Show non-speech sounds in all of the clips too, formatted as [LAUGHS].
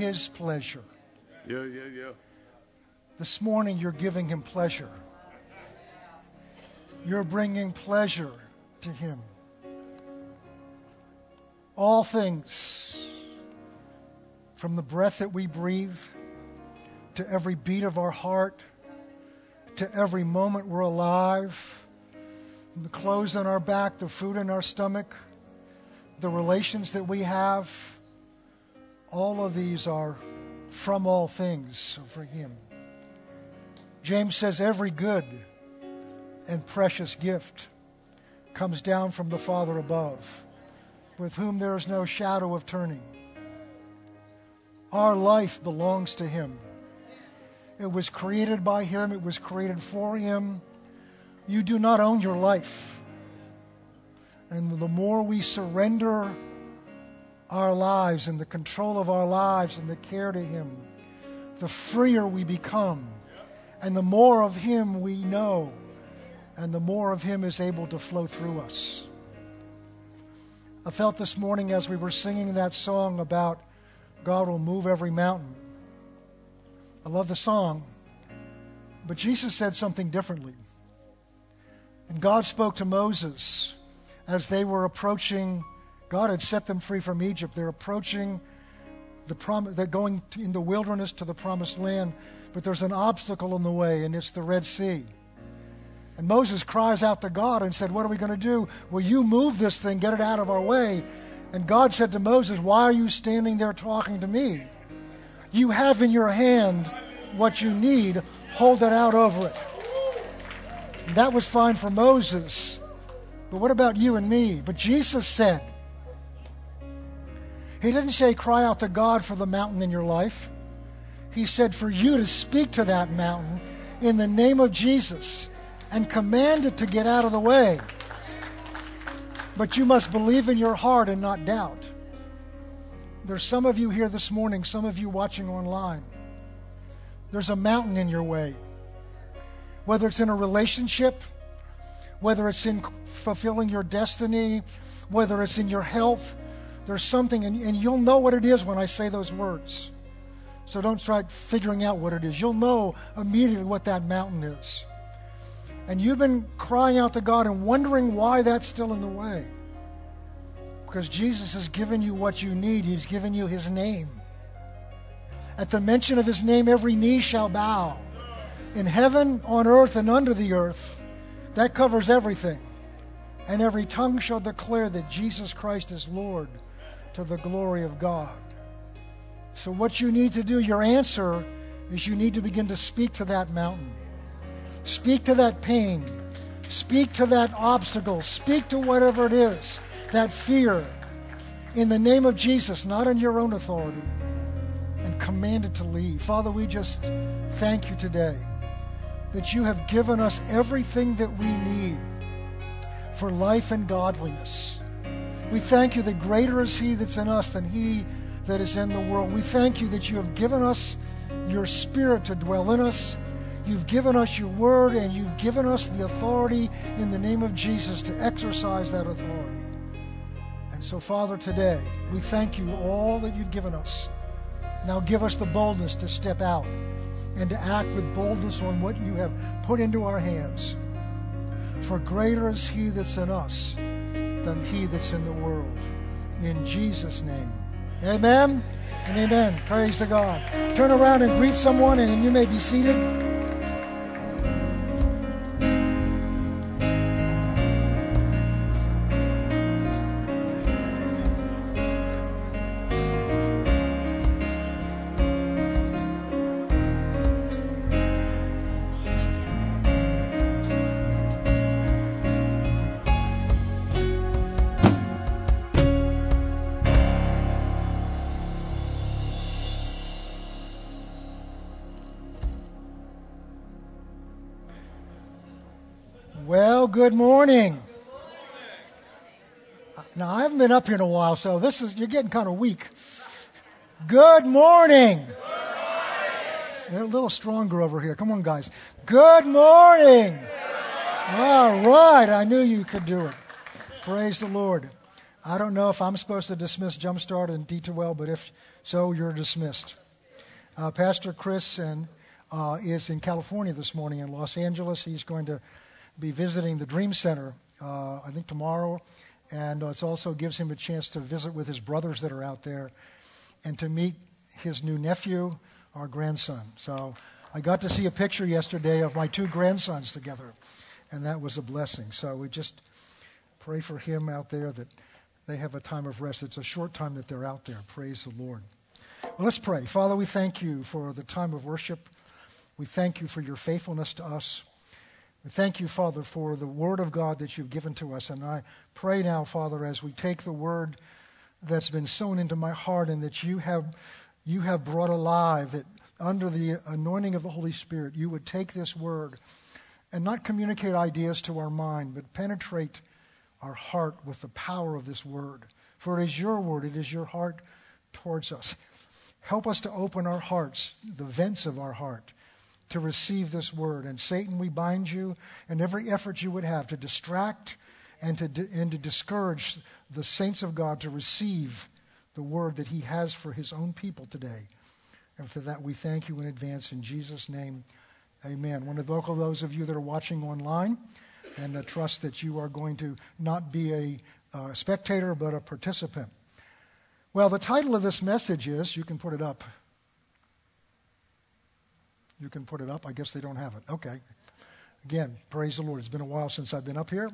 His pleasure. Yeah, yeah, yeah. This morning, you're giving Him pleasure. You're bringing pleasure to Him. All things, from the breath that we breathe, to every beat of our heart, to every moment we're alive, the clothes on our back, the food in our stomach, the relations that we have, all of these are from all things for Him. James says, every good and precious gift comes down from the Father above, with whom there is no shadow of turning. Our life belongs to Him. It was created by Him, it was created for Him. You do not own your life. And the more we surrender our lives and the control of our lives and the care to Him, the freer we become. And the more of Him we know, and the more of Him is able to flow through us. I felt this morning as we were singing that song about God will move every mountain. I love the song, but Jesus said something differently. And God spoke to Moses as they were approaching, God had set them free from Egypt. They're approaching the prom- they're going in the wilderness to the promised land, but there's an obstacle in the way, and it's the Red Sea. And Moses cries out to God and said, What are we going to do? Will you move this thing, get it out of our way? And God said to Moses, Why are you standing there talking to me? You have in your hand what you need, hold it out over it. And that was fine for Moses. But what about you and me? But Jesus said, He didn't say, cry out to God for the mountain in your life. He said, for you to speak to that mountain in the name of Jesus and command it to get out of the way. But you must believe in your heart and not doubt. There's some of you here this morning, some of you watching online. There's a mountain in your way. Whether it's in a relationship, whether it's in fulfilling your destiny, whether it's in your health, there's something, and, and you'll know what it is when I say those words. So don't try figuring out what it is. You'll know immediately what that mountain is. And you've been crying out to God and wondering why that's still in the way. Because Jesus has given you what you need, He's given you His name. At the mention of His name, every knee shall bow. In heaven, on earth, and under the earth. That covers everything. And every tongue shall declare that Jesus Christ is Lord to the glory of God. So, what you need to do, your answer is you need to begin to speak to that mountain. Speak to that pain. Speak to that obstacle. Speak to whatever it is, that fear, in the name of Jesus, not in your own authority, and command it to leave. Father, we just thank you today that you have given us everything that we need for life and godliness. We thank you that greater is He that's in us than He that is in the world. We thank you that you have given us your Spirit to dwell in us. You've given us your word and you've given us the authority in the name of Jesus to exercise that authority. And so, Father, today we thank you all that you've given us. Now give us the boldness to step out and to act with boldness on what you have put into our hands. For greater is he that's in us than he that's in the world. In Jesus' name. Amen and amen. Praise the God. Turn around and greet someone, and you may be seated. Good morning. Now, I haven't been up here in a while, so this is, you're getting kind of weak. Good morning. They're a little stronger over here. Come on, guys. Good morning. All right. I knew you could do it. Praise the Lord. I don't know if I'm supposed to dismiss Jumpstart and D2L, but if So you're dismissed. Uh, Pastor Chris and, uh, is in California this morning in Los Angeles. He's going to be visiting the Dream Center, uh, I think, tomorrow. And it also gives him a chance to visit with his brothers that are out there and to meet his new nephew, our grandson. So I got to see a picture yesterday of my two grandsons together, and that was a blessing. So we just pray for him out there that they have a time of rest. It's a short time that they're out there. Praise the Lord. Well, let's pray. Father, we thank you for the time of worship. We thank you for your faithfulness to us. We thank you, Father, for the word of God that you've given to us. And I pray now, Father, as we take the word that's been sown into my heart and that you have, you have brought alive, that under the anointing of the Holy Spirit, you would take this word and not communicate ideas to our mind, but penetrate our heart with the power of this word. For it is your word, it is your heart towards us. Help us to open our hearts, the vents of our heart, to receive this word. And Satan, we bind you and every effort you would have to distract and to, and to discourage the saints of God to receive the word that he has for his own people today. And for that, we thank you in advance in Jesus' name. Amen. I want to welcome those of you that are watching online and uh, trust that you are going to not be a uh, spectator but a participant. Well, the title of this message is you can put it up. You can put it up. I guess they don't have it. Okay. Again, praise the Lord. It's been a while since I've been up here.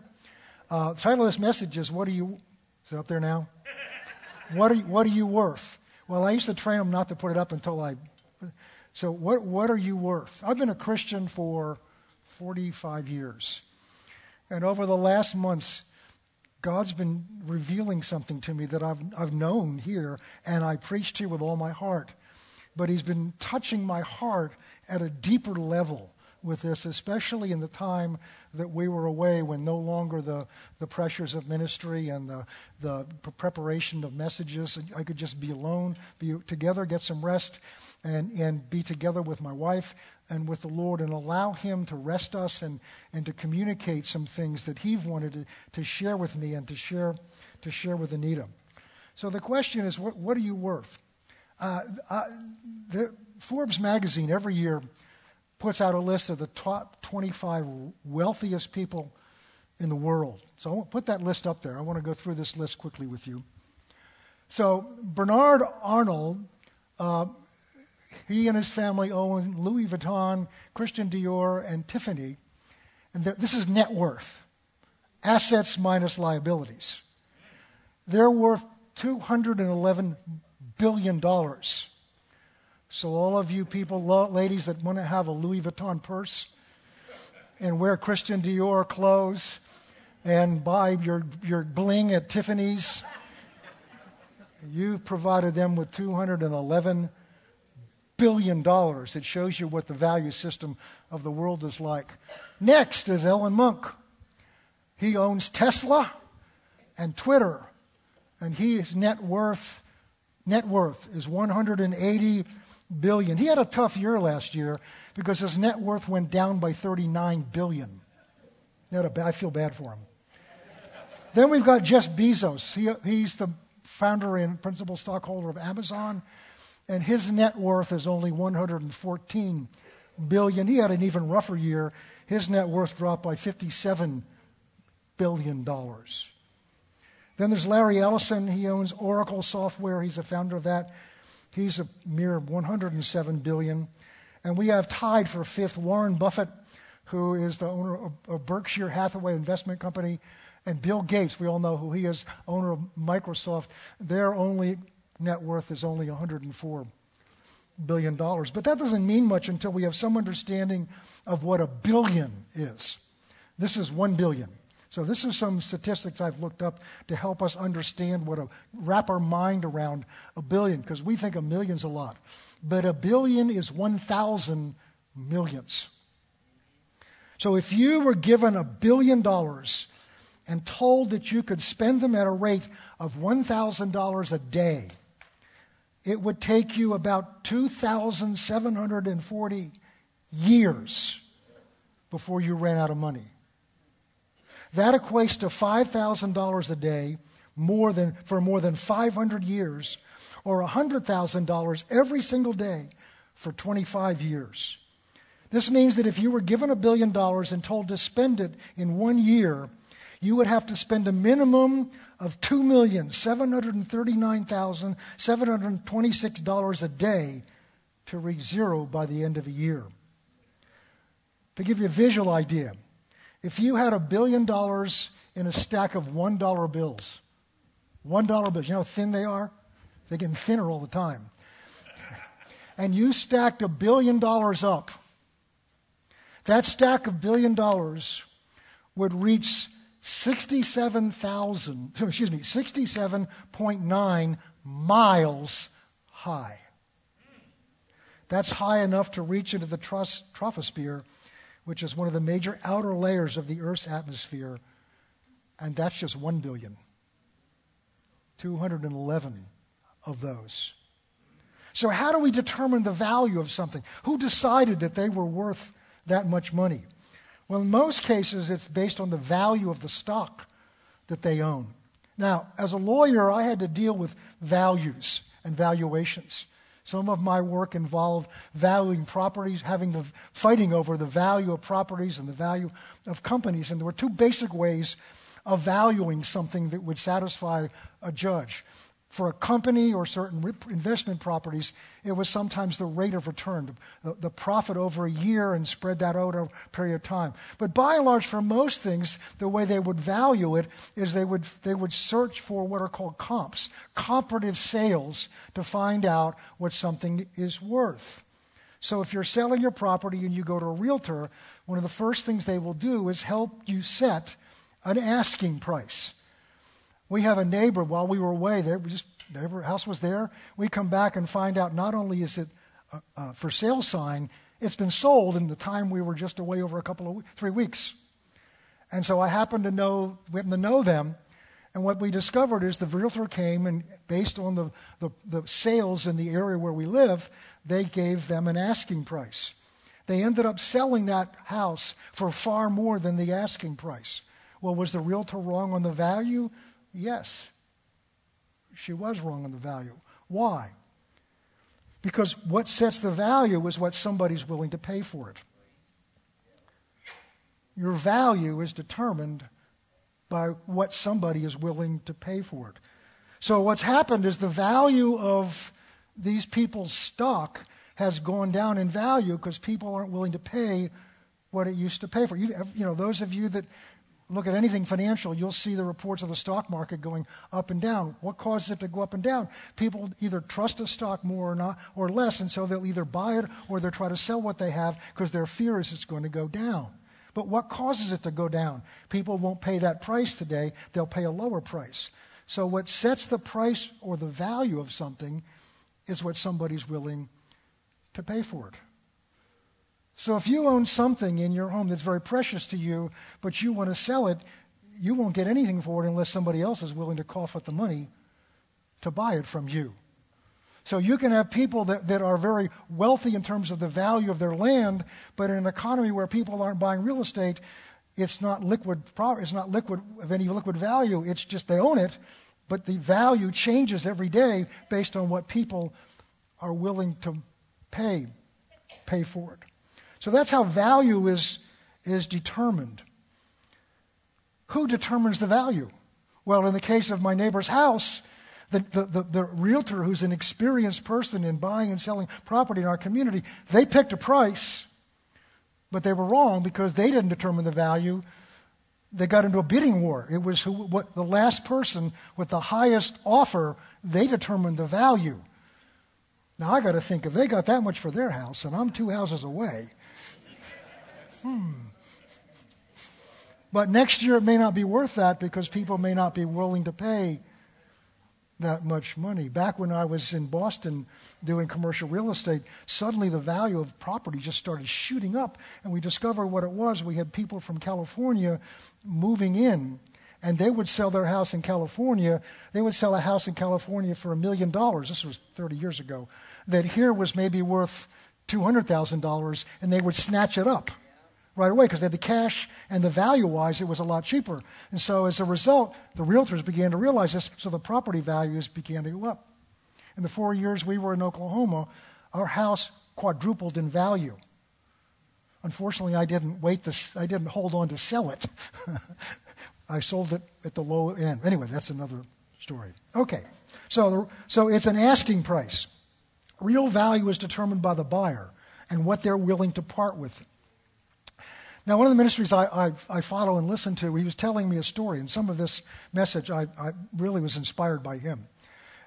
Uh, the title of this message is What Are You. Is it up there now? [LAUGHS] what, are you, what are you worth? Well, I used to train them not to put it up until I. So, what, what are you worth? I've been a Christian for 45 years. And over the last months, God's been revealing something to me that I've, I've known here and I preach to with all my heart. But He's been touching my heart at a deeper level with this, especially in the time that we were away when no longer the, the pressures of ministry and the, the preparation of messages. I could just be alone, be together, get some rest, and, and be together with my wife and with the Lord and allow Him to rest us and, and to communicate some things that He wanted to, to share with me and to share, to share with Anita. So the question is, what, what are you worth? Uh, uh, the, Forbes magazine every year puts out a list of the top 25 wealthiest people in the world. So I want to put that list up there. I want to go through this list quickly with you. So Bernard Arnault uh, he and his family own Louis Vuitton, Christian Dior, and Tiffany. And this is net worth assets minus liabilities. They're worth $211 billion. So, all of you people, ladies that want to have a Louis Vuitton purse and wear Christian Dior clothes and buy your, your bling at Tiffany's, you've provided them with 211 billion dollars. It shows you what the value system of the world is like. Next is Elon Musk. He owns Tesla and Twitter, and his net worth net worth is 180 billion. He had a tough year last year because his net worth went down by 39 billion. I feel bad for him. then we've got Jeff Bezos. He, he's the founder and principal stockholder of Amazon and his net worth is only 114 billion. He had an even rougher year. His net worth dropped by 57 billion dollars. Then there's Larry Ellison. He owns Oracle Software. He's a founder of that. He's a mere 107 billion. And we have tied for fifth Warren Buffett, who is the owner of Berkshire Hathaway Investment Company, and Bill Gates. We all know who he is, owner of Microsoft. They're only net worth is only $104 billion. But that doesn't mean much until we have some understanding of what a billion is. This is 1 billion. So this is some statistics I've looked up to help us understand what a wrap our mind around a billion because we think a million's a lot. But a billion is 1,000 millions. So if you were given a billion dollars and told that you could spend them at a rate of $1,000 a day, it would take you about 2,740 years before you ran out of money. That equates to $5,000 a day more than, for more than 500 years, or $100,000 every single day for 25 years. This means that if you were given a billion dollars and told to spend it in one year, you would have to spend a minimum of $2,739,726 a day to reach zero by the end of a year. To give you a visual idea, if you had a billion dollars in a stack of $1 bills, $1 bills, you know how thin they are? They're getting thinner all the time. And you stacked a billion dollars up, that stack of billion dollars would reach 67,000, [LAUGHS] excuse me, 67.9 miles high. That's high enough to reach into the troposphere, which is one of the major outer layers of the Earth's atmosphere, and that's just 1 billion. 211 of those. So, how do we determine the value of something? Who decided that they were worth that much money? Well, in most cases, it's based on the value of the stock that they own. Now, as a lawyer, I had to deal with values and valuations. Some of my work involved valuing properties, having the fighting over the value of properties and the value of companies. And there were two basic ways of valuing something that would satisfy a judge for a company or certain investment properties, it was sometimes the rate of return, the, the, profit over a year and spread that out over a period of time. But by and large, for most things, the way they would value it is they would, they would search for what are called comps, comparative sales, to find out what something is worth. So if you're selling your property and you go to a realtor, one of the first things they will do is help you set an asking price. We have a neighbor while we were away we just neighbor house was there. We come back and find out not only is it a, a for sale sign, it's been sold in the time we were just away over a couple of three weeks. And so I happened to know, we happened to know them. And what we discovered is the realtor came and based on the, the, the sales in the area where we live, they gave them an asking price. They ended up selling that house for far more than the asking price. Well, was the realtor wrong on the value? Yes, she was wrong on the value. Why? Because what sets the value is what somebody's willing to pay for it. Your value is determined by what somebody is willing to pay for it. So, what's happened is the value of these people's stock has gone down in value because people aren't willing to pay what it used to pay for. You, you know, those of you that look at anything financial, you'll see the reports of the stock market going up and down. What causes it to go up and down? People either trust a stock more or not or less, and so they'll either buy it or they'll try to sell what they have because their fear is it's going to go down. But what causes it to go down? People won't pay that price today, they'll pay a lower price. So what sets the price or the value of something is what somebody's willing to pay for it. So if you own something in your home that's very precious to you, but you want to sell it, you won't get anything for it unless somebody else is willing to cough up the money to buy it from you. So you can have people that, that are very wealthy in terms of the value of their land, but in an economy where people aren't buying real estate, it's not liquid it's not liquid of any liquid value. It's just they own it, but the value changes every day based on what people are willing to pay pay for it. So that's how value is, is determined. Who determines the value? Well, in the case of my neighbor's house, the, the, the, the, realtor, who's an experienced person in buying and selling property in our community, they picked a price, but they were wrong because they didn't determine the value. They got into a bidding war. It was who, what, the last person with the highest offer, they determined the value. Now, I got to think if they got that much for their house and I'm two houses away, hmm. But next year it may not be worth that because people may not be willing to pay that much money. Back when I was in Boston doing commercial real estate, suddenly the value of property just started shooting up, and we discovered what it was. We had people from California moving in, and they would sell their house in California. They would sell a house in California for a million dollars. This was 30 years ago. That here was maybe worth $200,000, and they would snatch it up right away because they had the cash and the value wise, it was a lot cheaper. And so as a result, the realtors began to realize this, so the property values began to go up. In the four years we were in Oklahoma, our house quadrupled in value. Unfortunately, I didn't wait. To, I didn't hold on to sell it. [LAUGHS] I sold it at the low end. Anyway, that's another story. Okay, so so it's an asking price. Real value is determined by the buyer and what they're willing to part with. Now, one of the ministries I, I, I, follow and listen to, he was telling me a story, and some of this message I, I really was inspired by him.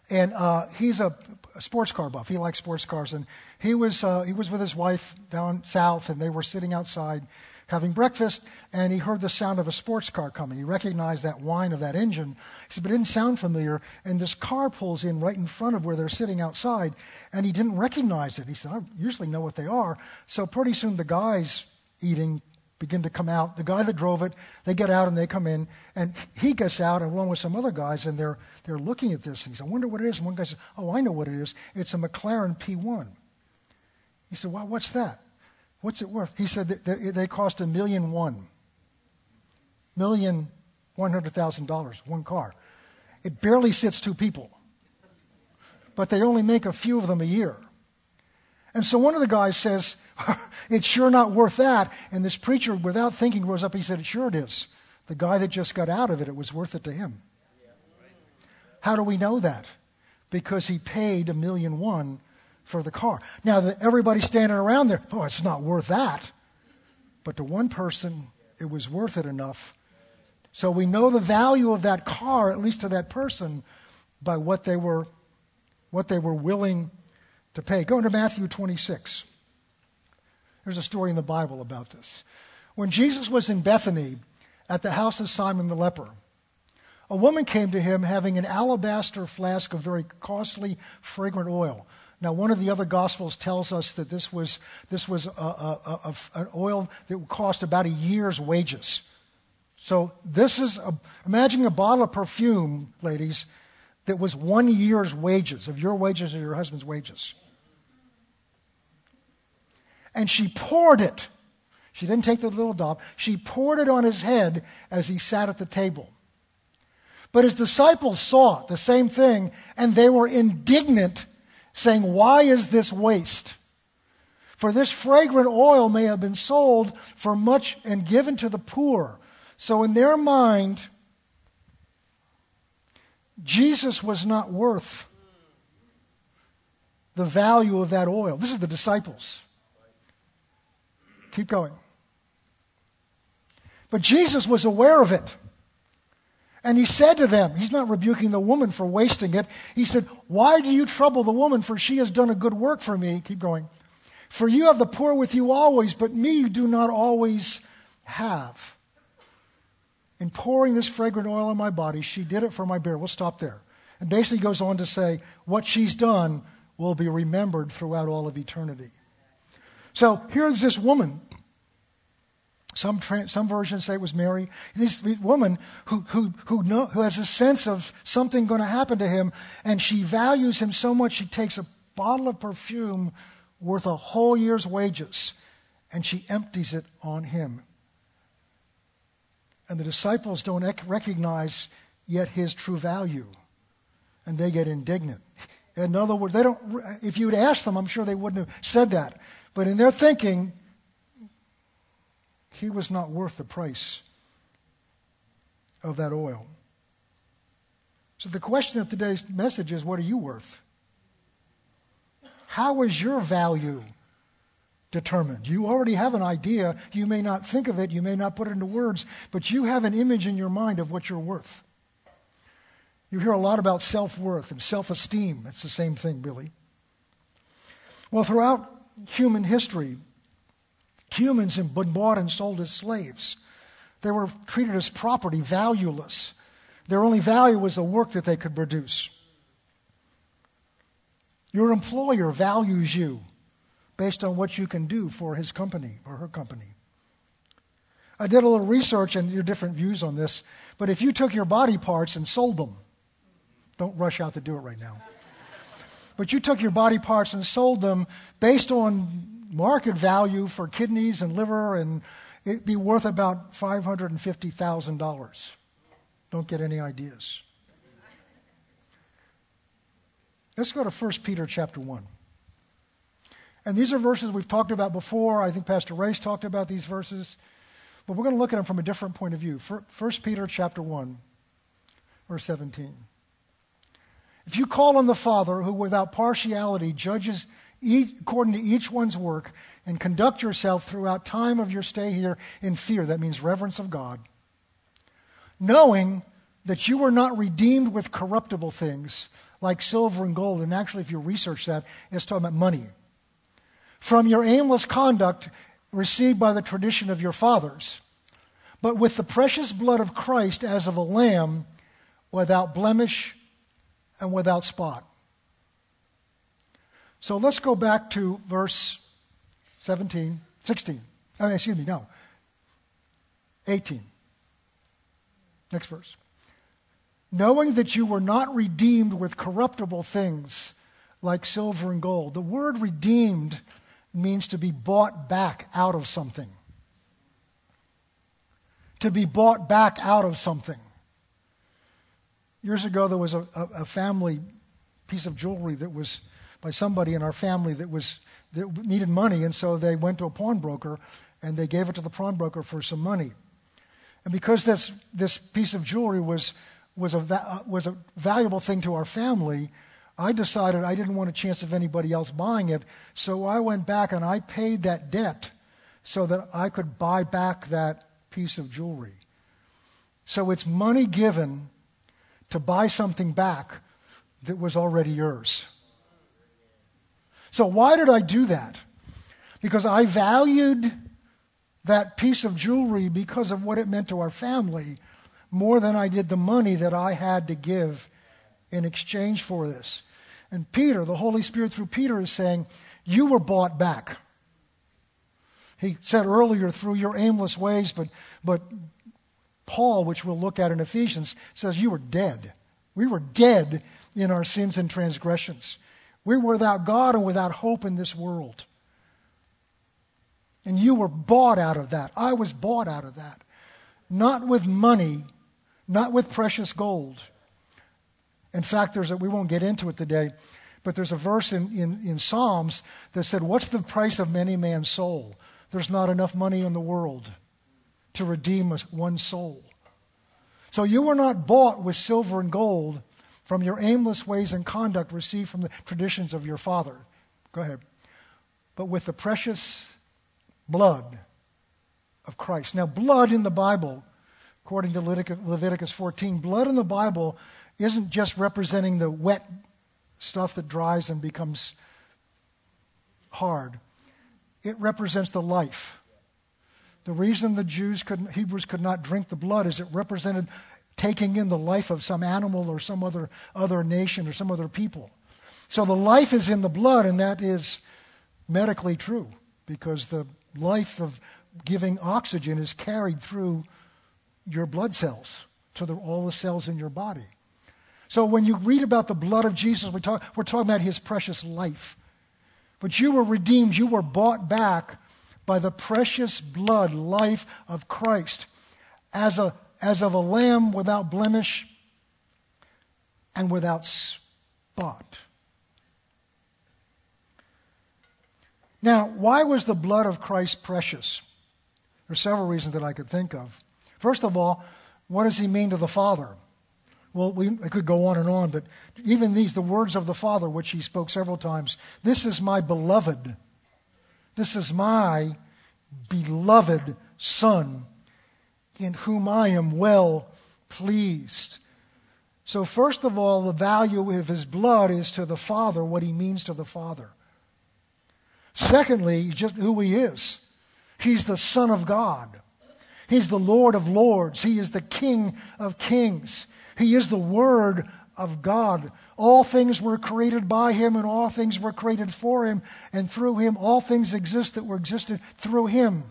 And uh, he's a, a, sports car buff. He likes sports cars, and he was uh, he was with his wife down south, and they were sitting outside having breakfast, and he heard the sound of a sports car coming. He recognized that whine of that engine. He said, but it didn't sound familiar. And this car pulls in right in front of where they're sitting outside, and he didn't recognize it. He said, I usually know what they are. So pretty soon the guys eating begin to come out. The guy that drove it, they get out and they come in, and he gets out along with some other guys, and they're, they're looking at this. And he said, I wonder what it is. And one guy says, Oh, I know what it is. It's a McLaren P1. He said, Well, what's that? What's it worth? He said they, they cost a million one. Million one hundred thousand dollars, one car. It barely sits two people. But they only make a few of them a year. And so one of the guys says, [LAUGHS] It's sure not worth that. And this preacher, without thinking, rose up. and He said, It Sure it is. The guy that just got out of it, it was worth it to him. How do we know that? Because he paid a million one for the car. Now, that everybody standing around there, oh, it's not worth that. But to one person, it was worth it enough. So we know the value of that car, at least to that person, by what they were, what they were willing to pay. Go into Matthew 26. There's a story in the Bible about this. When Jesus was in Bethany at the house of Simon the leper, a woman came to him having an alabaster flask of very costly, fragrant oil. Now, one of the other Gospels tells us that this was, this was a, a, a, an oil that cost about a year's wages. So, this is, a, imagine a bottle of perfume, ladies, that was one year's wages, of your wages or your husband's wages. And she poured it. She didn't take the little drop. She poured it on his head as he sat at the table. But his disciples saw the same thing, and they were indignant saying, Why is this waste? For this fragrant oil may have been sold for much and given to the poor. So, in their mind, Jesus was not worth the value of that oil. This is the disciples. Keep going. But Jesus was aware of it. And he said to them, he's not rebuking the woman for wasting it. He said, Why do you trouble the woman? For she has done a good work for me. Keep going. For you have the poor with you always, but me you do not always have. In pouring this fragrant oil on my body, she did it for my bear. We'll stop there. And basically goes on to say, What she's done will be remembered throughout all of eternity. So here's this woman some, some versions say it was Mary. This woman who, who, who, know, who has a sense of something going to happen to him, and she values him so much she takes a bottle of perfume worth a whole year's wages and she empties it on him. And the disciples don't recognize yet his true value, and they get indignant. In other words, they don't, if you would ask them, I'm sure they wouldn't have said that. But in their thinking, he was not worth the price of that oil. So the question of today's message is what are you worth? How is your value determined? You already have an idea. You may not think of it, you may not put it into words, but you have an image in your mind of what you're worth. You hear a lot about self worth and self esteem. It's the same thing, really. Well, throughout human history, Humans have been bought and sold as slaves. They were treated as property, valueless. Their only value was the work that they could produce. Your employer values you based on what you can do for his company or her company. I did a little research and your different views on this, but if you took your body parts and sold them, don't rush out to do it right now. But you took your body parts and sold them based on market value for kidneys and liver, and it'd be worth about $550,000. Don't get any ideas. Let's go to 1 Peter chapter 1. And these are verses we've talked about before. I think Pastor Race talked about these verses. But we're going to look at them from a different point of view. 1 Peter chapter 1, verse 17. If you call on the Father, who without partiality judges each, according to each one's work, and conduct yourself throughout time of your stay here in fear, that means reverence of God, knowing that you were not redeemed with corruptible things like silver and gold. And actually, if you research that, it's talking about money. From your aimless conduct received by the tradition of your fathers, but with the precious blood of Christ as of a lamb without blemish and without spot. So let's go back to verse 17, 16. I mean, excuse me, no. 18. Next verse. Knowing that you were not redeemed with corruptible things like silver and gold. The word redeemed means to be bought back out of something. To be bought back out of something. Years ago, there was a, a, family piece of jewelry that was by somebody in our family that was that needed money, and so they went to a pawnbroker and they gave it to the pawnbroker for some money. And because this this piece of jewelry was was a uh, was a valuable thing to our family, I decided I didn't want a chance of anybody else buying it, so I went back and I paid that debt so that I could buy back that piece of jewelry. So it's money given to buy something back that was already yours. So, why did I do that? Because I valued that piece of jewelry because of what it meant to our family more than I did the money that I had to give in exchange for this. And Peter, the Holy Spirit through Peter, is saying, You were bought back. He said earlier, through your aimless ways, but, but Paul, which we'll look at in Ephesians, says you were dead. We were dead in our sins and transgressions. We were without God and without hope in this world. And you were bought out of that. I was bought out of that. Not with money, not with precious gold. In fact, there's a, we won't get into it today, but there's a verse in, in, in Psalms that said, What's the price of many man's soul? There's not enough money in the world to redeem one soul. So you were not bought with silver and gold from your aimless ways and conduct received from the traditions of your father. Go ahead. But with the precious blood of Christ. Now, blood in the Bible, according to Leviticus 14, blood in the Bible isn't just representing the wet stuff that dries and becomes hard, it represents the life the reason the Jews could Hebrews could not drink the blood is it represented taking in the life of some animal or some other, other nation or some other people. So the life is in the blood, and that is medically true because the life of giving oxygen is carried through your blood cells to the, all the cells in your body. So when you read about the blood of Jesus, we talk, we're talking about his precious life. But you were redeemed, you were bought back by the precious blood, life of Christ, as, a, as of a lamb without blemish and without spot. Now, why was the blood of Christ precious? There are several reasons that I could think of. First of all, what does he mean to the Father? Well, we I could go on and on, but even these, the words of the Father, which he spoke several times, this is my beloved. This is my beloved Son, in whom I am well pleased. So, first of all, the value of his blood is to the Father, what he means to the Father. Secondly, just who he is. He's the Son of God. He's the Lord of Lords. He is the King of Kings. He is the Word of God. All things were created by him, and all things were created for him, and through him all things exist that were existed through him.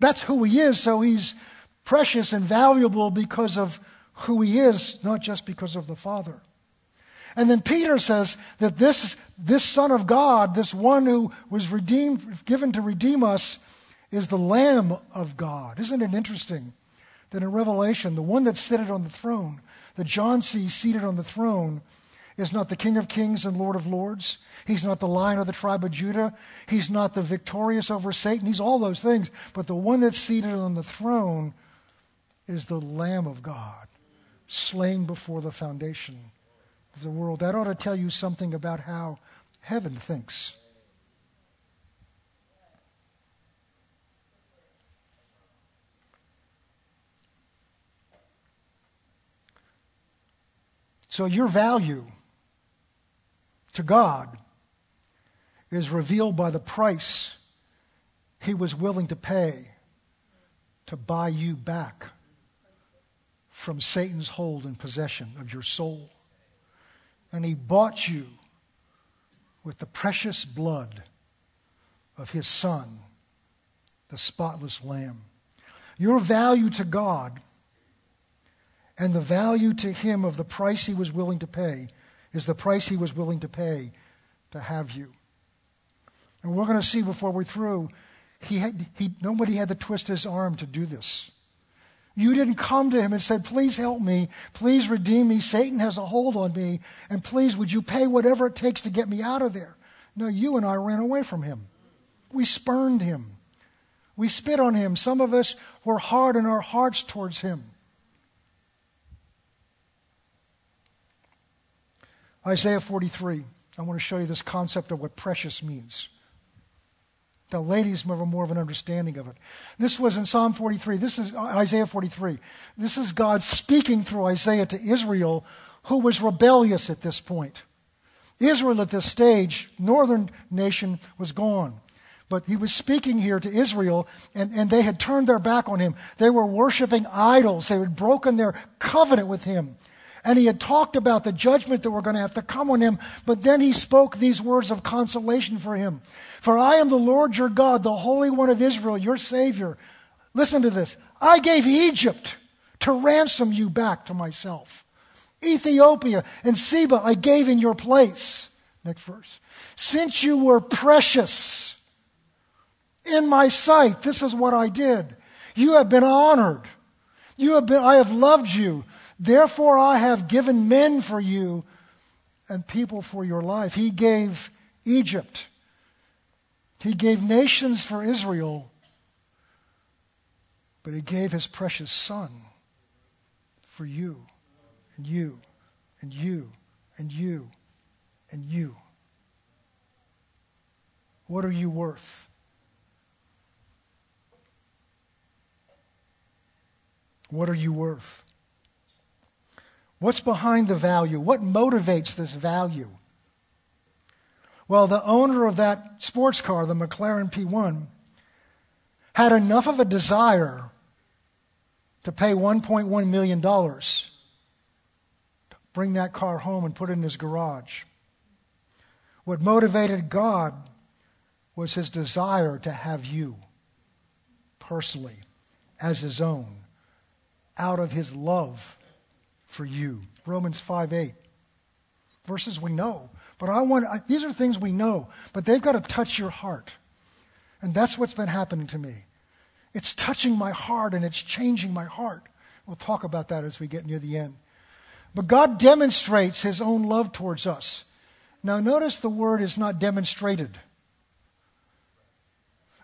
That's who he is, so he's precious and valuable because of who he is, not just because of the Father. And then Peter says that this, this Son of God, this one who was redeemed, given to redeem us, is the Lamb of God. Isn't it interesting that in Revelation, the one that's seated on the throne that John sees seated on the throne is not the King of Kings and Lord of Lords. He's not the Lion of the tribe of Judah. He's not the victorious over Satan. He's all those things. But the one that's seated on the throne is the Lamb of God, slain before the foundation of the world. That ought to tell you something about how heaven thinks. So, your value to God is revealed by the price He was willing to pay to buy you back from Satan's hold and possession of your soul. And He bought you with the precious blood of His Son, the spotless Lamb. Your value to God and the value to him of the price he was willing to pay is the price he was willing to pay to have you. And we're going to see before we're through, he had, he, nobody had to twist his arm to do this. You didn't come to him and said, Please help me. Please redeem me. Satan has a hold on me. And please, would you pay whatever it takes to get me out of there? No, you and I ran away from him. We spurned him. We spit on him. Some of us were hard in our hearts towards him. Isaiah 43. I want to show you this concept of what precious means. The ladies have more of an understanding of it. This was in Psalm 43. This is uh, Isaiah 43. This is God speaking through Isaiah to Israel, who was rebellious at this point. Israel at this stage, northern nation, was gone. But he was speaking here to Israel, and, and they had turned their back on him. They were worshiping idols. They had broken their covenant with him. And he had talked about the judgment that were going to have to come on him, but then he spoke these words of consolation for him. For I am the Lord your God, the Holy One of Israel, your Savior. Listen to this. I gave Egypt to ransom you back to myself. Ethiopia and Seba I gave in your place. Next verse. Since you were precious in my sight, this is what I did. You have been honored. You have been, I have loved you. Therefore, I have given men for you and people for your life. He gave Egypt, He gave nations for Israel, but He gave His precious Son for you and you and you and you and you. What are you worth? What are you worth? What's behind the value? What motivates this value? Well, the owner of that sports car, the McLaren P1, had enough of a desire to pay $1.1 million to bring that car home and put it in his garage. What motivated God was his desire to have you personally as his own out of his love for you. Romans 5 8. Verses we know. But I want, I, these are things we know, but they've got to touch your heart. And that's what's been happening to me. It's touching my heart and it's changing my heart. We'll talk about that as we get near the end. But God demonstrates his own love towards us. Now, notice the word is not demonstrated.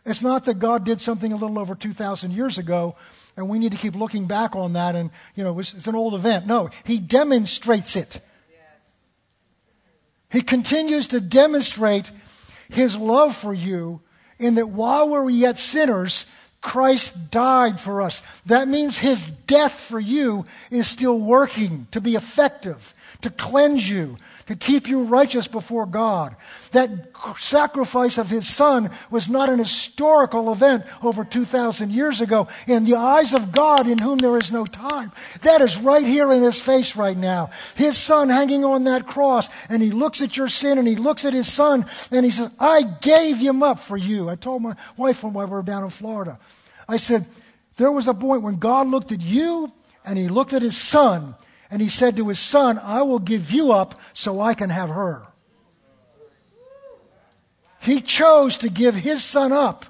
It's not that God did something a little over 2,000 years ago and we need to keep looking back on that and, you know, it's, it's an old event. No, he demonstrates it. He continues to demonstrate his love for you in that while we were yet sinners, Christ died for us. That means his death for you is still working to be effective, to cleanse you, to keep you righteous before God. That sacrifice of his son was not an historical event over 2,000 years ago. In the eyes of God, in whom there is no time, that is right here in his face right now. His son hanging on that cross, and he looks at your sin and he looks at his son and he says, I gave him up for you. I told my wife when we were down in Florida, I said, there was a point when God looked at you and he looked at his son and he said to his son, I will give you up so I can have her. He chose to give his son up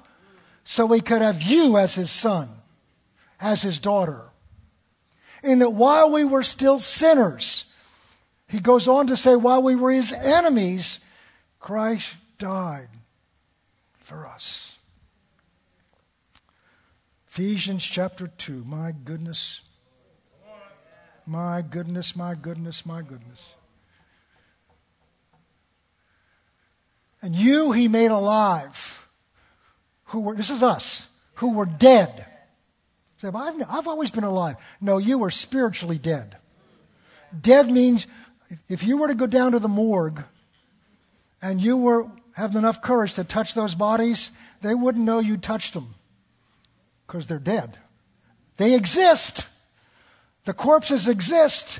so he could have you as his son, as his daughter. In that while we were still sinners, He goes on to say, while we were his enemies, Christ died for us. Ephesians chapter 2. My goodness. My goodness, my goodness, my goodness. And you he made alive, who were, this is us, who were dead. Say, well, I've, I've always been alive. No, you were spiritually dead. Dead means if you were to go down to the morgue and you were having enough courage to touch those bodies, they wouldn't know you touched them because they're dead. They exist. The corpses exist,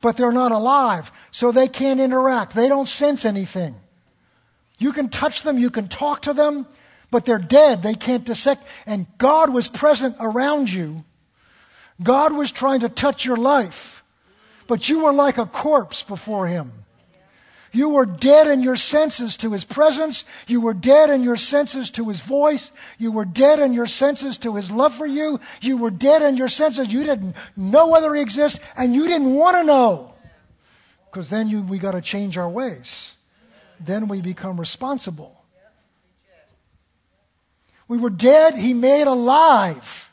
but they're not alive, so they can't interact. They don't sense anything. You can touch them, you can talk to them, but they're dead. They can't dissect. And God was present around you. God was trying to touch your life, but you were like a corpse before Him. You were dead in your senses to his presence. You were dead in your senses to his voice. You were dead in your senses to his love for you. You were dead in your senses. You didn't know whether he exists and you didn't want to know. Because then you, we got to change our ways. Then we become responsible. We were dead, he made alive.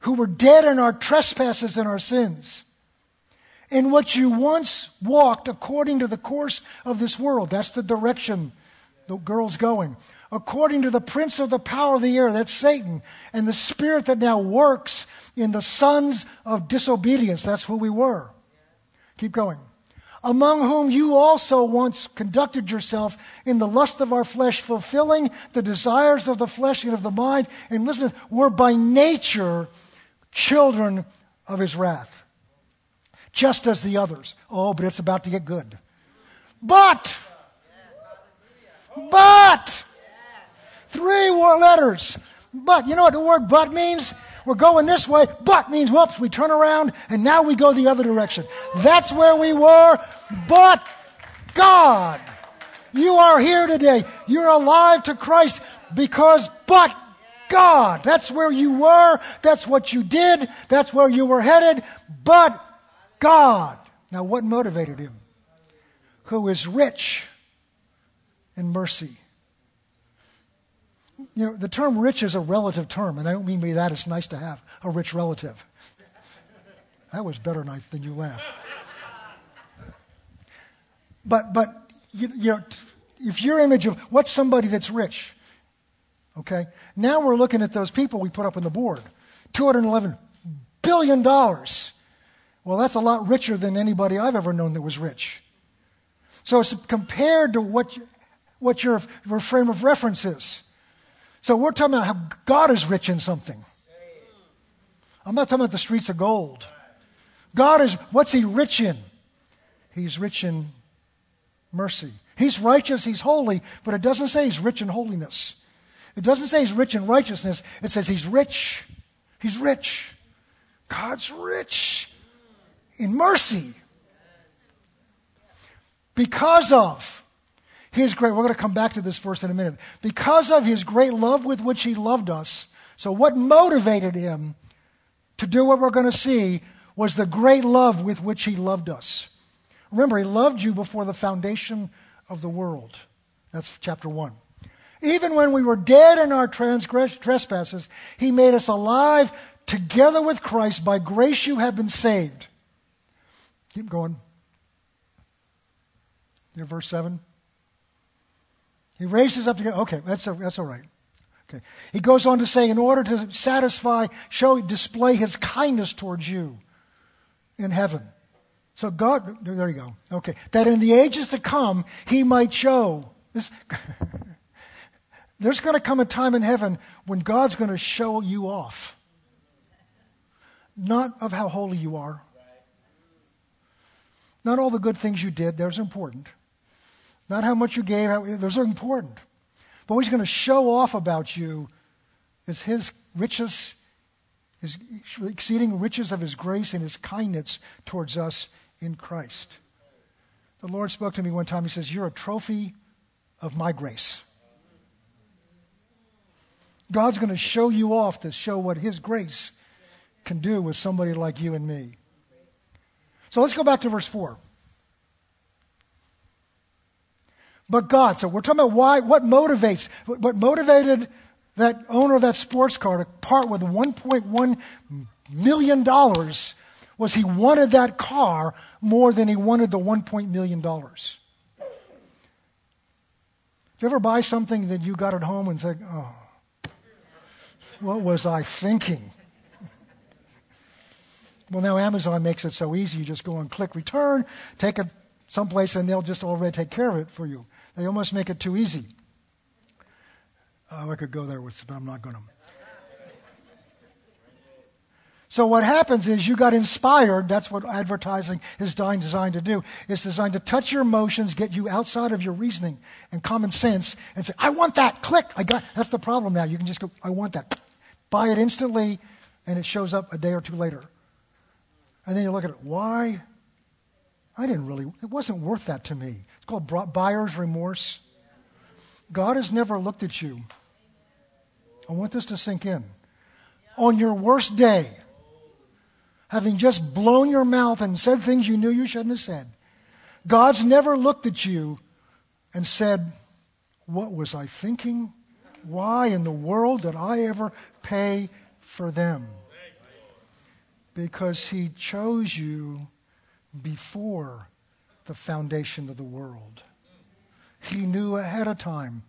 Who were dead in our trespasses and our sins in which you once walked according to the course of this world. That's the direction the girl's going. According to the prince of the power of the air, that's Satan, and the spirit that now works in the sons of disobedience. That's who we were. Keep going. Among whom you also once conducted yourself in the lust of our flesh, fulfilling the desires of the flesh and of the mind. And listen, were by nature children of his wrath just as the others. Oh, but it's about to get good. But, but, three more letters. But, you know what the word but means? We're going this way, but means whoops, we turn around and now we go the other direction. That's where we were, but God. You are here today. You're alive to Christ because but God. That's where you were. That's what you did. That's where you were headed. But God. Now, what motivated him? Who is rich in mercy. You know, the term rich is a relative term, and I don't mean by that it's nice to have a rich relative. That was better than you laughed. But, but you, you know, if your image of what's somebody that's rich, okay? Now we're looking at those people we put up on the board. $211 billion. Well, that's a lot richer than anybody I've ever known that was rich. So it's compared to what, what your, your frame of reference is. So we're talking about how God is rich in something. I'm not talking about the streets of gold. God is, what's He rich in? He's rich in mercy. He's righteous, He's holy, but it doesn't say He's rich in holiness. It doesn't say He's rich in righteousness. It says He's rich. He's rich. God's rich in mercy. Because of his great, we're going to come back to this verse in a minute. Because of his great love with which he loved us. So, what motivated him to do what we're going to see was the great love with which he loved us. Remember, he loved you before the foundation of the world. That's chapter 1. Even when we were dead in our transgress- trespasses, he made us alive together with Christ. By grace you have been saved. Keep going. Near verse 7. He raises up to Okay, that's, a, that's all right. Okay. He goes on to say, in order to satisfy, show, display his kindness towards you in heaven. So God, there you go. Okay. That in the ages to come, he might show. This, [LAUGHS] there's going to come a time in heaven when God's going to show you off. Not of how holy you are, not all the good things you did, those are important. Not how much you gave, those are important. But what he's going to show off about you is his riches, his exceeding riches of his grace and his kindness towards us in Christ. The Lord spoke to me one time. He says, You're a trophy of my grace. God's going to show you off to show what his grace can do with somebody like you and me. So let's go back to verse 4. But God, so we're talking about why, what motivates, what motivated that owner of that sports car to part with $1.1 million was he wanted that car more than he wanted the $1 million. Do you ever buy something that you got at home and think, oh, what was I thinking? Well, now Amazon makes it so easy. You just go and click return, take it someplace, and they'll just already take care of it for you. They almost make it too easy. Oh, I could go there with, but I'm not going to. So what happens is you got inspired. That's what advertising is designed to do. It's designed to touch your emotions, get you outside of your reasoning and common sense, and say, "I want that." Click. I got. That's the problem now. You can just go, "I want that." Buy it instantly, and it shows up a day or two later. And then you look at it. Why? I didn't really. It wasn't worth that to me. It's called buyer's remorse. God has never looked at you. I want this to sink in. On your worst day, having just blown your mouth and said things you knew you shouldn't have said, God's never looked at you and said, What was I thinking? Why in the world did I ever pay for them? Because He chose you before the foundation of the world. He knew ahead of time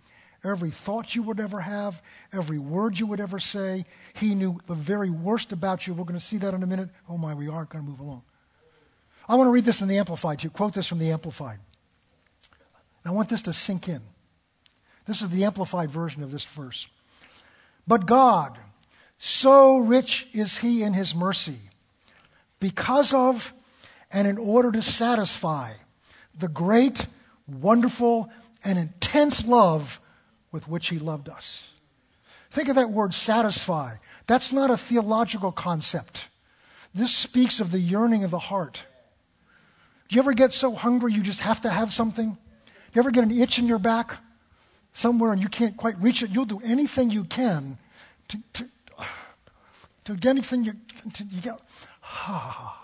every thought you would ever have, every word you would ever say. He knew the very worst about you. We're going to see that in a minute. Oh my, we aren't going to move along. I want to read this in the Amplified. You quote this from the Amplified. I want this to sink in. This is the Amplified version of this verse. But God, so rich is He in His mercy, because of and in order to satisfy the great, wonderful, and intense love with which He loved us. Think of that word satisfy. That's not a theological concept. This speaks of the yearning of the heart. Do you ever get so hungry you just have to have something? Do you ever get an itch in your back somewhere and you can't quite reach it? You'll do anything you can to, to, to get anything you, to, you get. [SIGHS]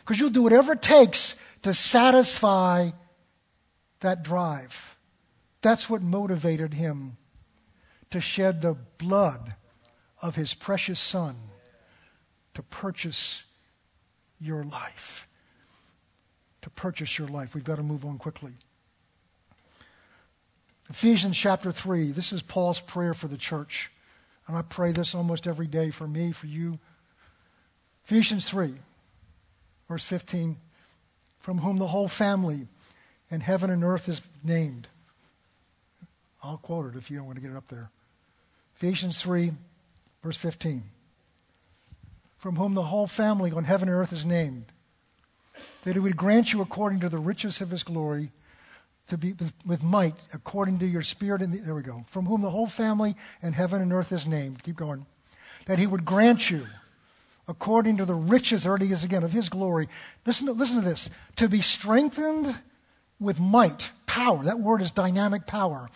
Because you'll do whatever it takes to satisfy that drive. That's what motivated him to shed the blood of his precious son to purchase your life. To purchase your life. We've got to move on quickly. Ephesians chapter 3. This is Paul's prayer for the church. And I pray this almost every day for me, for you. Ephesians 3, verse 15. From whom the whole family in heaven and earth is named. I'll quote it if you don't want to get it up there. Ephesians 3, verse 15. From whom the whole family on heaven and earth is named, that he would grant you according to the riches of his glory to be with, with might, according to your spirit. In the, there we go. From whom the whole family in heaven and earth is named. Keep going. That he would grant you according to the riches, there it is again, of his glory. Listen to, listen to this. To be strengthened with might, power. That word is dynamic power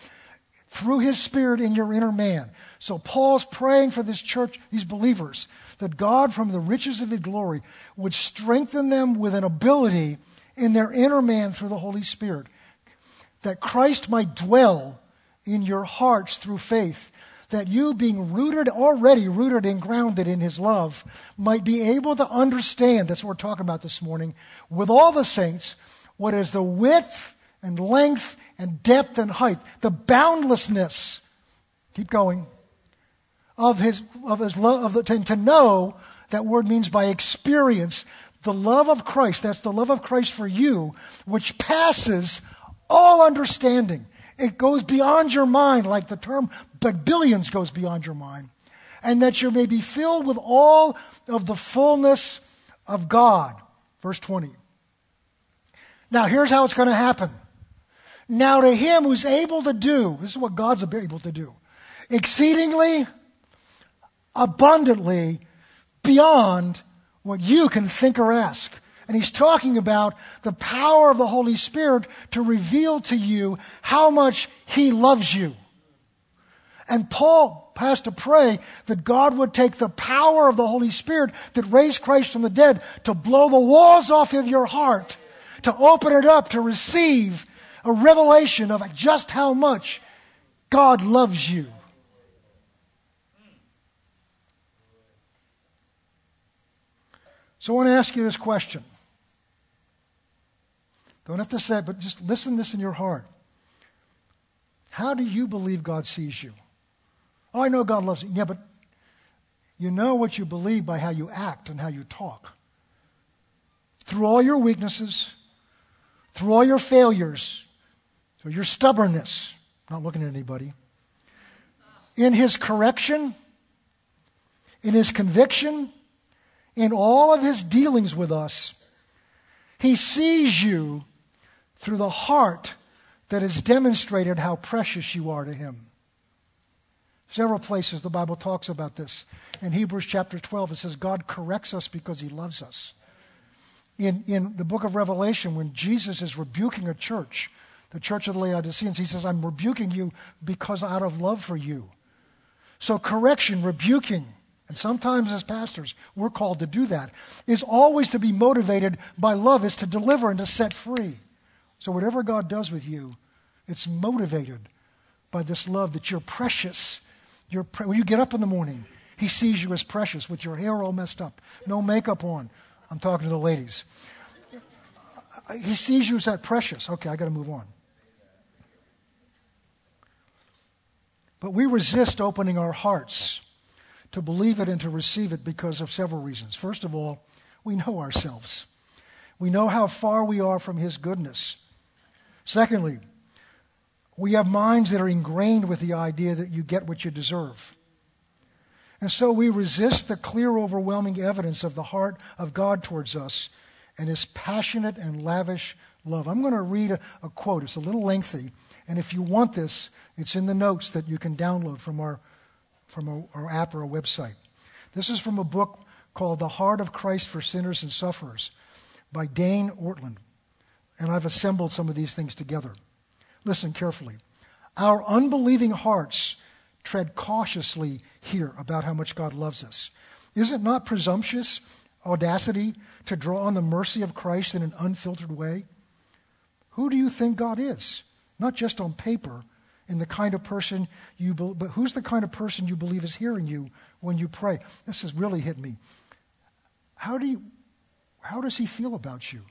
through his spirit in your inner man. So Paul's praying for this church, these believers, that God from the riches of his glory would strengthen them with an ability in their inner man through the Holy Spirit. That Christ might dwell in your hearts through faith. That you, being rooted, already rooted and grounded in his love, might be able to understand, that's what we're talking about this morning, with all the saints, what is the width and length and depth and height, the boundlessness, keep going, of his, of his love, of the, to know, that word means by experience, the love of Christ, that's the love of Christ for you, which passes all understanding. It goes beyond your mind, like the term but billions goes beyond your mind. And that you may be filled with all of the fullness of God. Verse 20. Now, here's how it's going to happen. Now, to him who's able to do, this is what God's able to do, exceedingly, abundantly, beyond what you can think or ask. And he's talking about the power of the Holy Spirit to reveal to you how much he loves you. And Paul has to pray that God would take the power of the Holy Spirit that raised Christ from the dead to blow the walls off of your heart, to open it up to receive a revelation of just how much God loves you. So I want to ask you this question. Don't have to say it, but just listen this in your heart. How do you believe God sees you? Oh, I know God loves you. Yeah, but you know what you believe by how you act and how you talk. Through all your weaknesses, through all your failures, through your stubbornness, not looking at anybody, in His correction, in His conviction, in all of His dealings with us, He sees you through the heart that has demonstrated how precious you are to Him. Several places the Bible talks about this. In Hebrews chapter 12, it says, God corrects us because he loves us. In, in the book of Revelation, when Jesus is rebuking a church, the church of the Laodiceans, he says, I'm rebuking you because out of love for you. So, correction, rebuking, and sometimes as pastors, we're called to do that, is always to be motivated by love, is to deliver and to set free. So, whatever God does with you, it's motivated by this love that you're precious you're pre- when you get up in the morning, he sees you as precious with your hair all messed up, no makeup on. I'm talking to the ladies. He sees you as that precious. Okay, I got to move on. But we resist opening our hearts to believe it and to receive it because of several reasons. First of all, we know ourselves. We know how far we are from His goodness. Secondly, we have minds that are ingrained with the idea that you get what you deserve. And so we resist the clear, overwhelming evidence of the heart of God towards us and his passionate and lavish love. I'm going to read a, a, quote. It's a little lengthy. And if you want this, it's in the notes that you can download from our, from our, our app or our website. This is from a book called The Heart of Christ for Sinners and Sufferers by Dane Ortlund. And I've assembled some of these things together. Listen carefully. Our unbelieving hearts tread cautiously here about how much God loves us. Is it not presumptuous audacity to draw on the mercy of Christ in an unfiltered way? Who do you think God is? Not just on paper, in the kind of person you, be- but who's the kind of person you believe is hearing you when you pray? This has really hit me. How do you, how does he feel about you?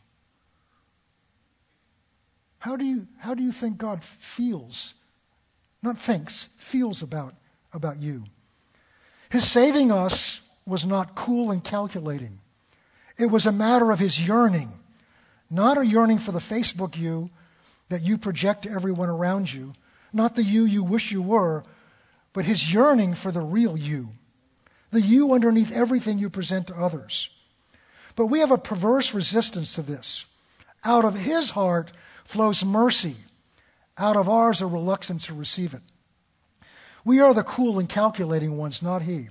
How do you, how do you think God feels? Not thinks, feels about, about you. His saving us was not cool and calculating. It was a matter of his yearning, not a yearning for the Facebook you that you project to everyone around you, not the you you wish you were, but his yearning for the real you, the you underneath everything you present to others. But we have a perverse resistance to this. Out of his heart flows mercy, out of ours a reluctance to receive it. We are the cool and calculating ones, not he.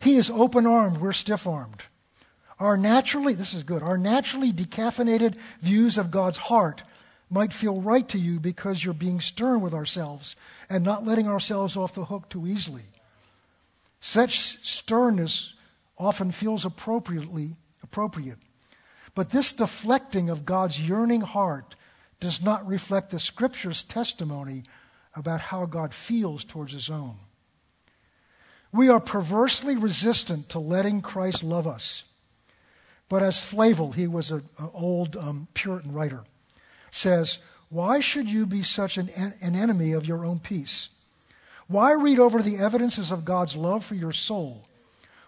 He is open armed, we're stiff armed. Our naturally, this is good, our naturally decaffeinated views of God's heart might feel right to you because you're being stern with ourselves and not letting ourselves off the hook too easily. Such sternness often feels appropriately appropriate. But this deflecting of God's yearning heart does not reflect the Scripture's testimony about how God feels towards his own. We are perversely resistant to letting Christ love us. But as Flavel, he was an old um, Puritan writer, says, Why should you be such an, an enemy of your own peace? Why read over the evidences of God's love for your soul?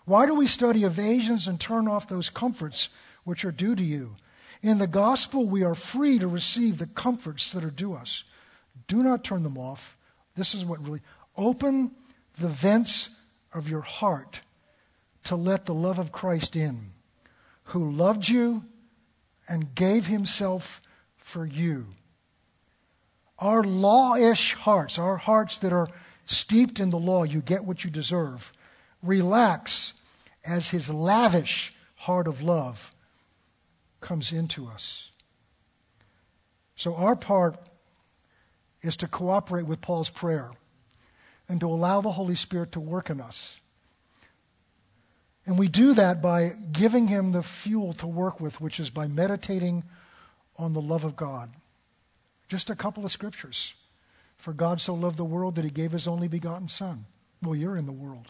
Why do we study evasions and turn off those comforts which are due to you? In the gospel, we are free to receive the comforts that are due us. Do not turn them off. This is what really open the vents of your heart to let the love of Christ in, who loved you and gave himself for you. Our lawish hearts, our hearts that are steeped in the law, you get what you deserve, relax as his lavish heart of love comes into us. So our part is to cooperate with Paul's prayer and to allow the Holy Spirit to work in us. And we do that by giving Him the fuel to work with, which is by meditating on the love of God. Just a couple of scriptures. For God so loved the world that He gave His only begotten Son. Well, you're in the world.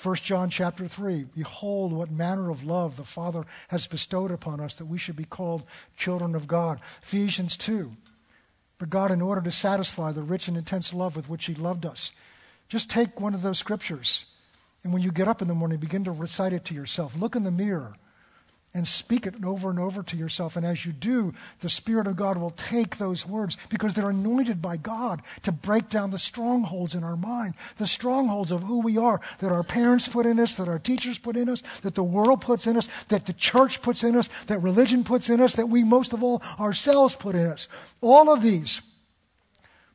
1 John chapter 3 Behold, what manner of love the Father has bestowed upon us that we should be called children of God. Ephesians 2 But God, in order to satisfy the rich and intense love with which He loved us, just take one of those scriptures, and when you get up in the morning, begin to recite it to yourself. Look in the mirror and speak it over and over to yourself. And as you do, the Spirit of God will take those words because they're anointed by God to break down the strongholds in our mind, the strongholds of who we are that our parents put in us, that our teachers put in us, that the world puts in us, that the church puts in us, that religion puts in us, that we most of all ourselves put in us. All of these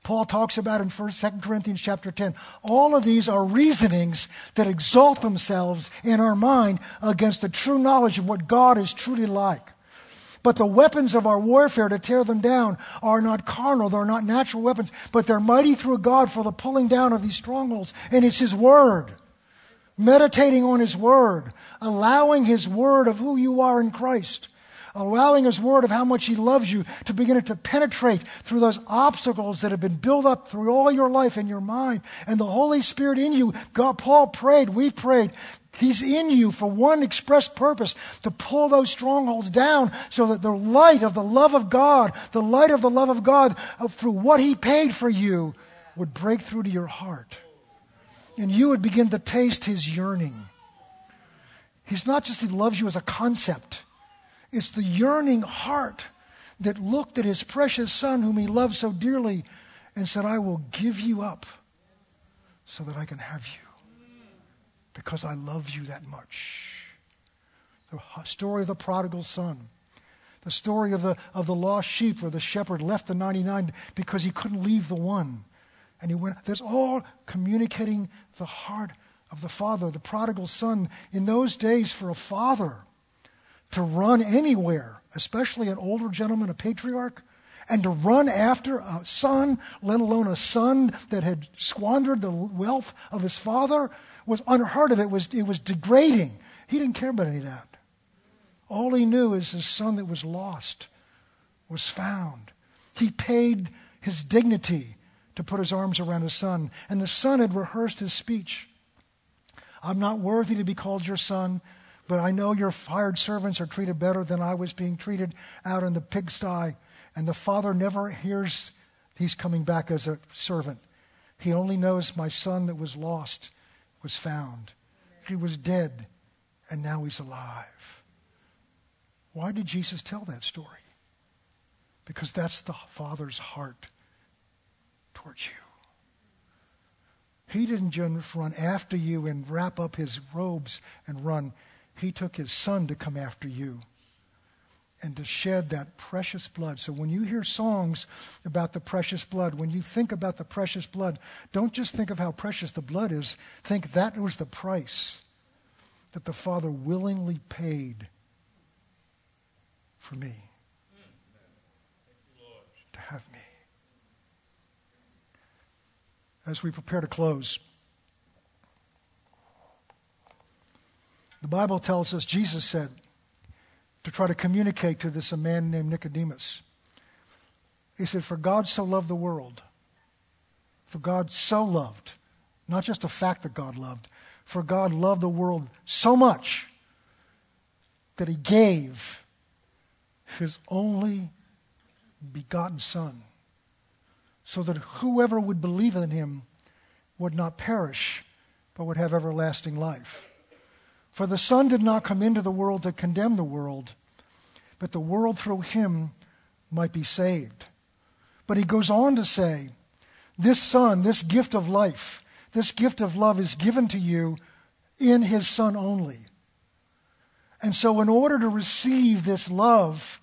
Paul talks about in 1 2 Corinthians chapter 10. All of these are reasonings that exalt themselves in our mind against the true knowledge of what God is truly like. But the weapons of our warfare to tear them down are not carnal, they're not natural weapons, but they're mighty through God for the pulling down of these strongholds. And it's His Word. Meditating on His Word, allowing His Word of who you are in Christ allowing His Word of how much He loves you to begin to penetrate through those obstacles that have been built up through all your life and your mind. And the Holy Spirit in you, God, Paul prayed, we've prayed, He's in you for one express purpose to pull those strongholds down so that the light of the love of God, the light of the love of God uh, through what He paid for you, would break through to your heart. And you would begin to taste His yearning. He's not just He loves you as a concept, it's the yearning heart that looked at his precious son, whom he loved so dearly, and said, I will give you up so that I can have you because I love you that much. The story of the prodigal son. The story of the, of the lost sheep where the shepherd left the 99 because he couldn't leave the one. And he went, there's all communicating the heart of the father, the prodigal son. In those days, for a father, to run anywhere, especially an older gentleman, a patriarch, and to run after a son, let alone a son that had squandered the wealth of his father, was unheard of. It was, it was degrading. He didn't care about any of that. All he knew is his son that was lost was found. He paid his dignity to put his arms around his son, and the son had rehearsed his speech. I'm not worthy to be called your son, but I know your hired servants are treated better than I was being treated out in the pigsty. And the father never hears he's coming back as a servant. He only knows my son that was lost was found. He was dead, and now he's alive. Why did Jesus tell that story? Because that's the Father's heart towards you. He didn't just run after you and wrap up his robes and run. He took his son to come after you and to shed that precious blood. So when you hear songs about the precious blood, when you think about the precious blood, don't just think of how precious the blood is. Think that was the price that the Father willingly paid for me to have me. As we prepare to close, The Bible tells us, Jesus said, to try to communicate to this a man named Nicodemus. He said, For God so loved the world. For God so loved, not just a fact that God loved, for God loved the world so much that he gave his only begotten Son, so that whoever would believe in him would not perish, but would have everlasting life. For the Son did not come into the world to condemn the world, but the world through him might be saved. But he goes on to say, This Son, this gift of life, this gift of love is given to you in his Son only. And so, in order to receive this love,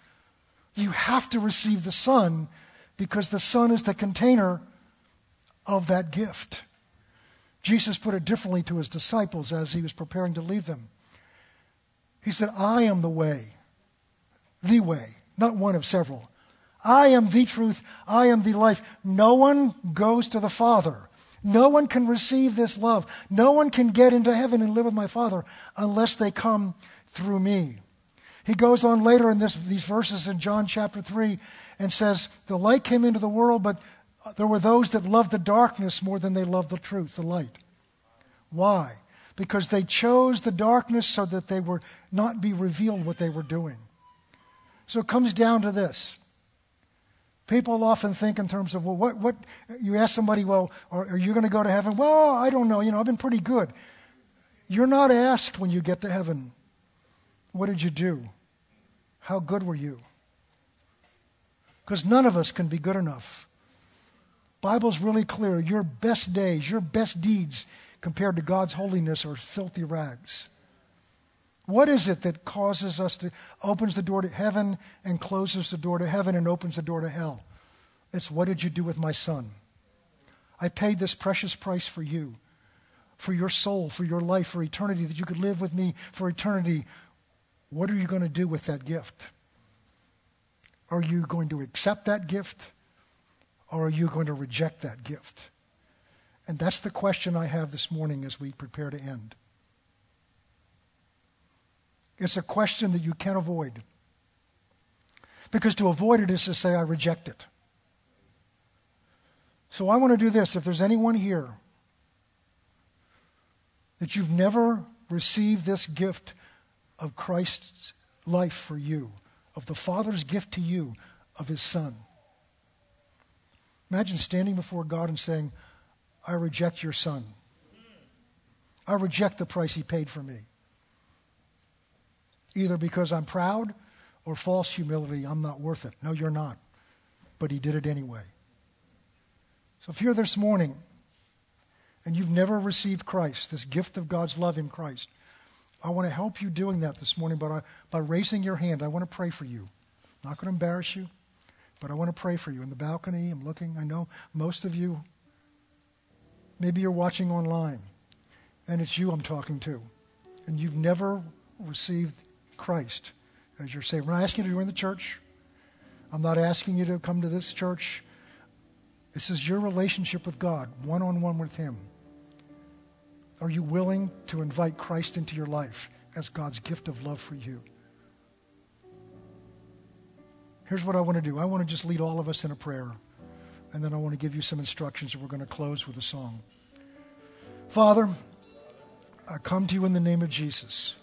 you have to receive the Son because the Son is the container of that gift. Jesus put it differently to his disciples as he was preparing to leave them. He said, I am the way, the way, not one of several. I am the truth. I am the life. No one goes to the Father. No one can receive this love. No one can get into heaven and live with my Father unless they come through me. He goes on later in this, these verses in John chapter 3 and says, The light came into the world, but Uh, there were those that loved the darkness more than they loved the truth, the light. Why? Because they chose the darkness so that they would not be revealed what they were doing. So it comes down to this. People often think in terms of, well, what, what, you ask somebody, well, are, are you going to go to heaven? Well, I don't know. You know, I've been pretty good. You're not asked when you get to heaven, what did you do? How good were you? Because none of us can be good enough. Bible's really clear. Your best days, your best deeds compared to God's holiness are filthy rags. What is it that causes us to opens the door to heaven and closes the door to heaven and opens the door to hell? It's what did you do with my son? I paid this precious price for you, for your soul, for your life, for eternity, that you could live with me for eternity. What are you going to do with that gift? Are you going to accept that gift or are you going to reject that gift? And that's the question I have this morning as we prepare to end. It's a question that you can't avoid. Because to avoid it is to say, I reject it. So I want to do this. If there's anyone here that you've never received this gift of Christ's life for you, of the Father's gift to you of His Son, imagine standing before God and saying, I reject your Son. I reject the price He paid for me either because I'm proud or false humility, I'm not worth it. No, you're not. But he did it anyway. So if you're this morning and you've never received Christ, this gift of God's love in Christ, I want to help you doing that this morning by, by raising your hand. I want to pray for you. I'm not going to embarrass you, but I want to pray for you. In the balcony, I'm looking. I know most of you, maybe you're watching online, and it's you I'm talking to, and you've never received Christ as your Savior. I'm not asking you to join the church. I'm not asking you to come to this church. This is your relationship with God, one on one with Him. Are you willing to invite Christ into your life as God's gift of love for you? Here's what I want to do I want to just lead all of us in a prayer, and then I want to give you some instructions, and we're going to close with a song. Father, I come to you in the name of Jesus.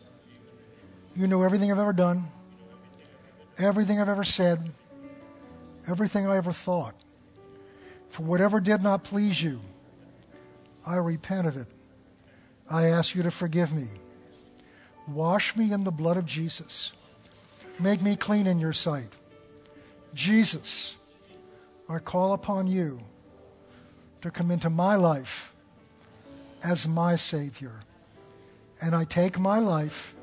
You know everything I've ever done, everything I've ever said, everything I ever thought. For whatever did not please you, I repent of it. I ask you to forgive me. Wash me in the blood of Jesus. Make me clean in your sight. Jesus, I call upon you to come into my life as my Savior. And I take my life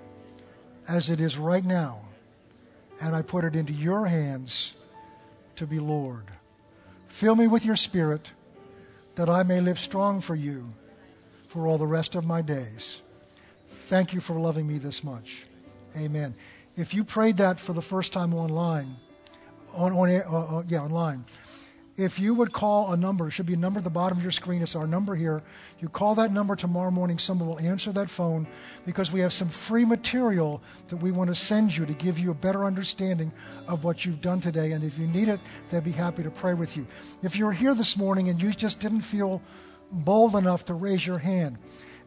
as it is right now, and I put it into your hands to be Lord. Fill me with your Spirit that I may live strong for you for all the rest of my days. Thank you for loving me this much. Amen. If you prayed that for the first time online, on, on uh, uh, yeah, online, if you would call a number, it should be a number at the bottom of your screen. It's our number here. You call that number tomorrow morning, someone will answer that phone because we have some free material that we want to send you to give you a better understanding of what you've done today. And if you need it, they'd be happy to pray with you. If you're here this morning and you just didn't feel bold enough to raise your hand,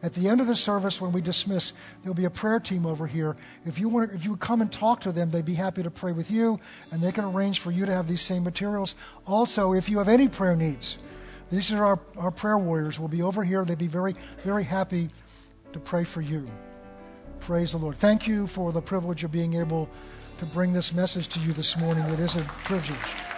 at the end of the service, when we dismiss, there'll be a prayer team over here. If you want, if you come and talk to them, they'd be happy to pray with you, and they can arrange for you to have these same materials. Also, if you have any prayer needs, these are our, our prayer warriors. Will be over here. They'd be very, very happy to pray for you. Praise the Lord. Thank you for the privilege of being able to bring this message to you this morning. It is a privilege.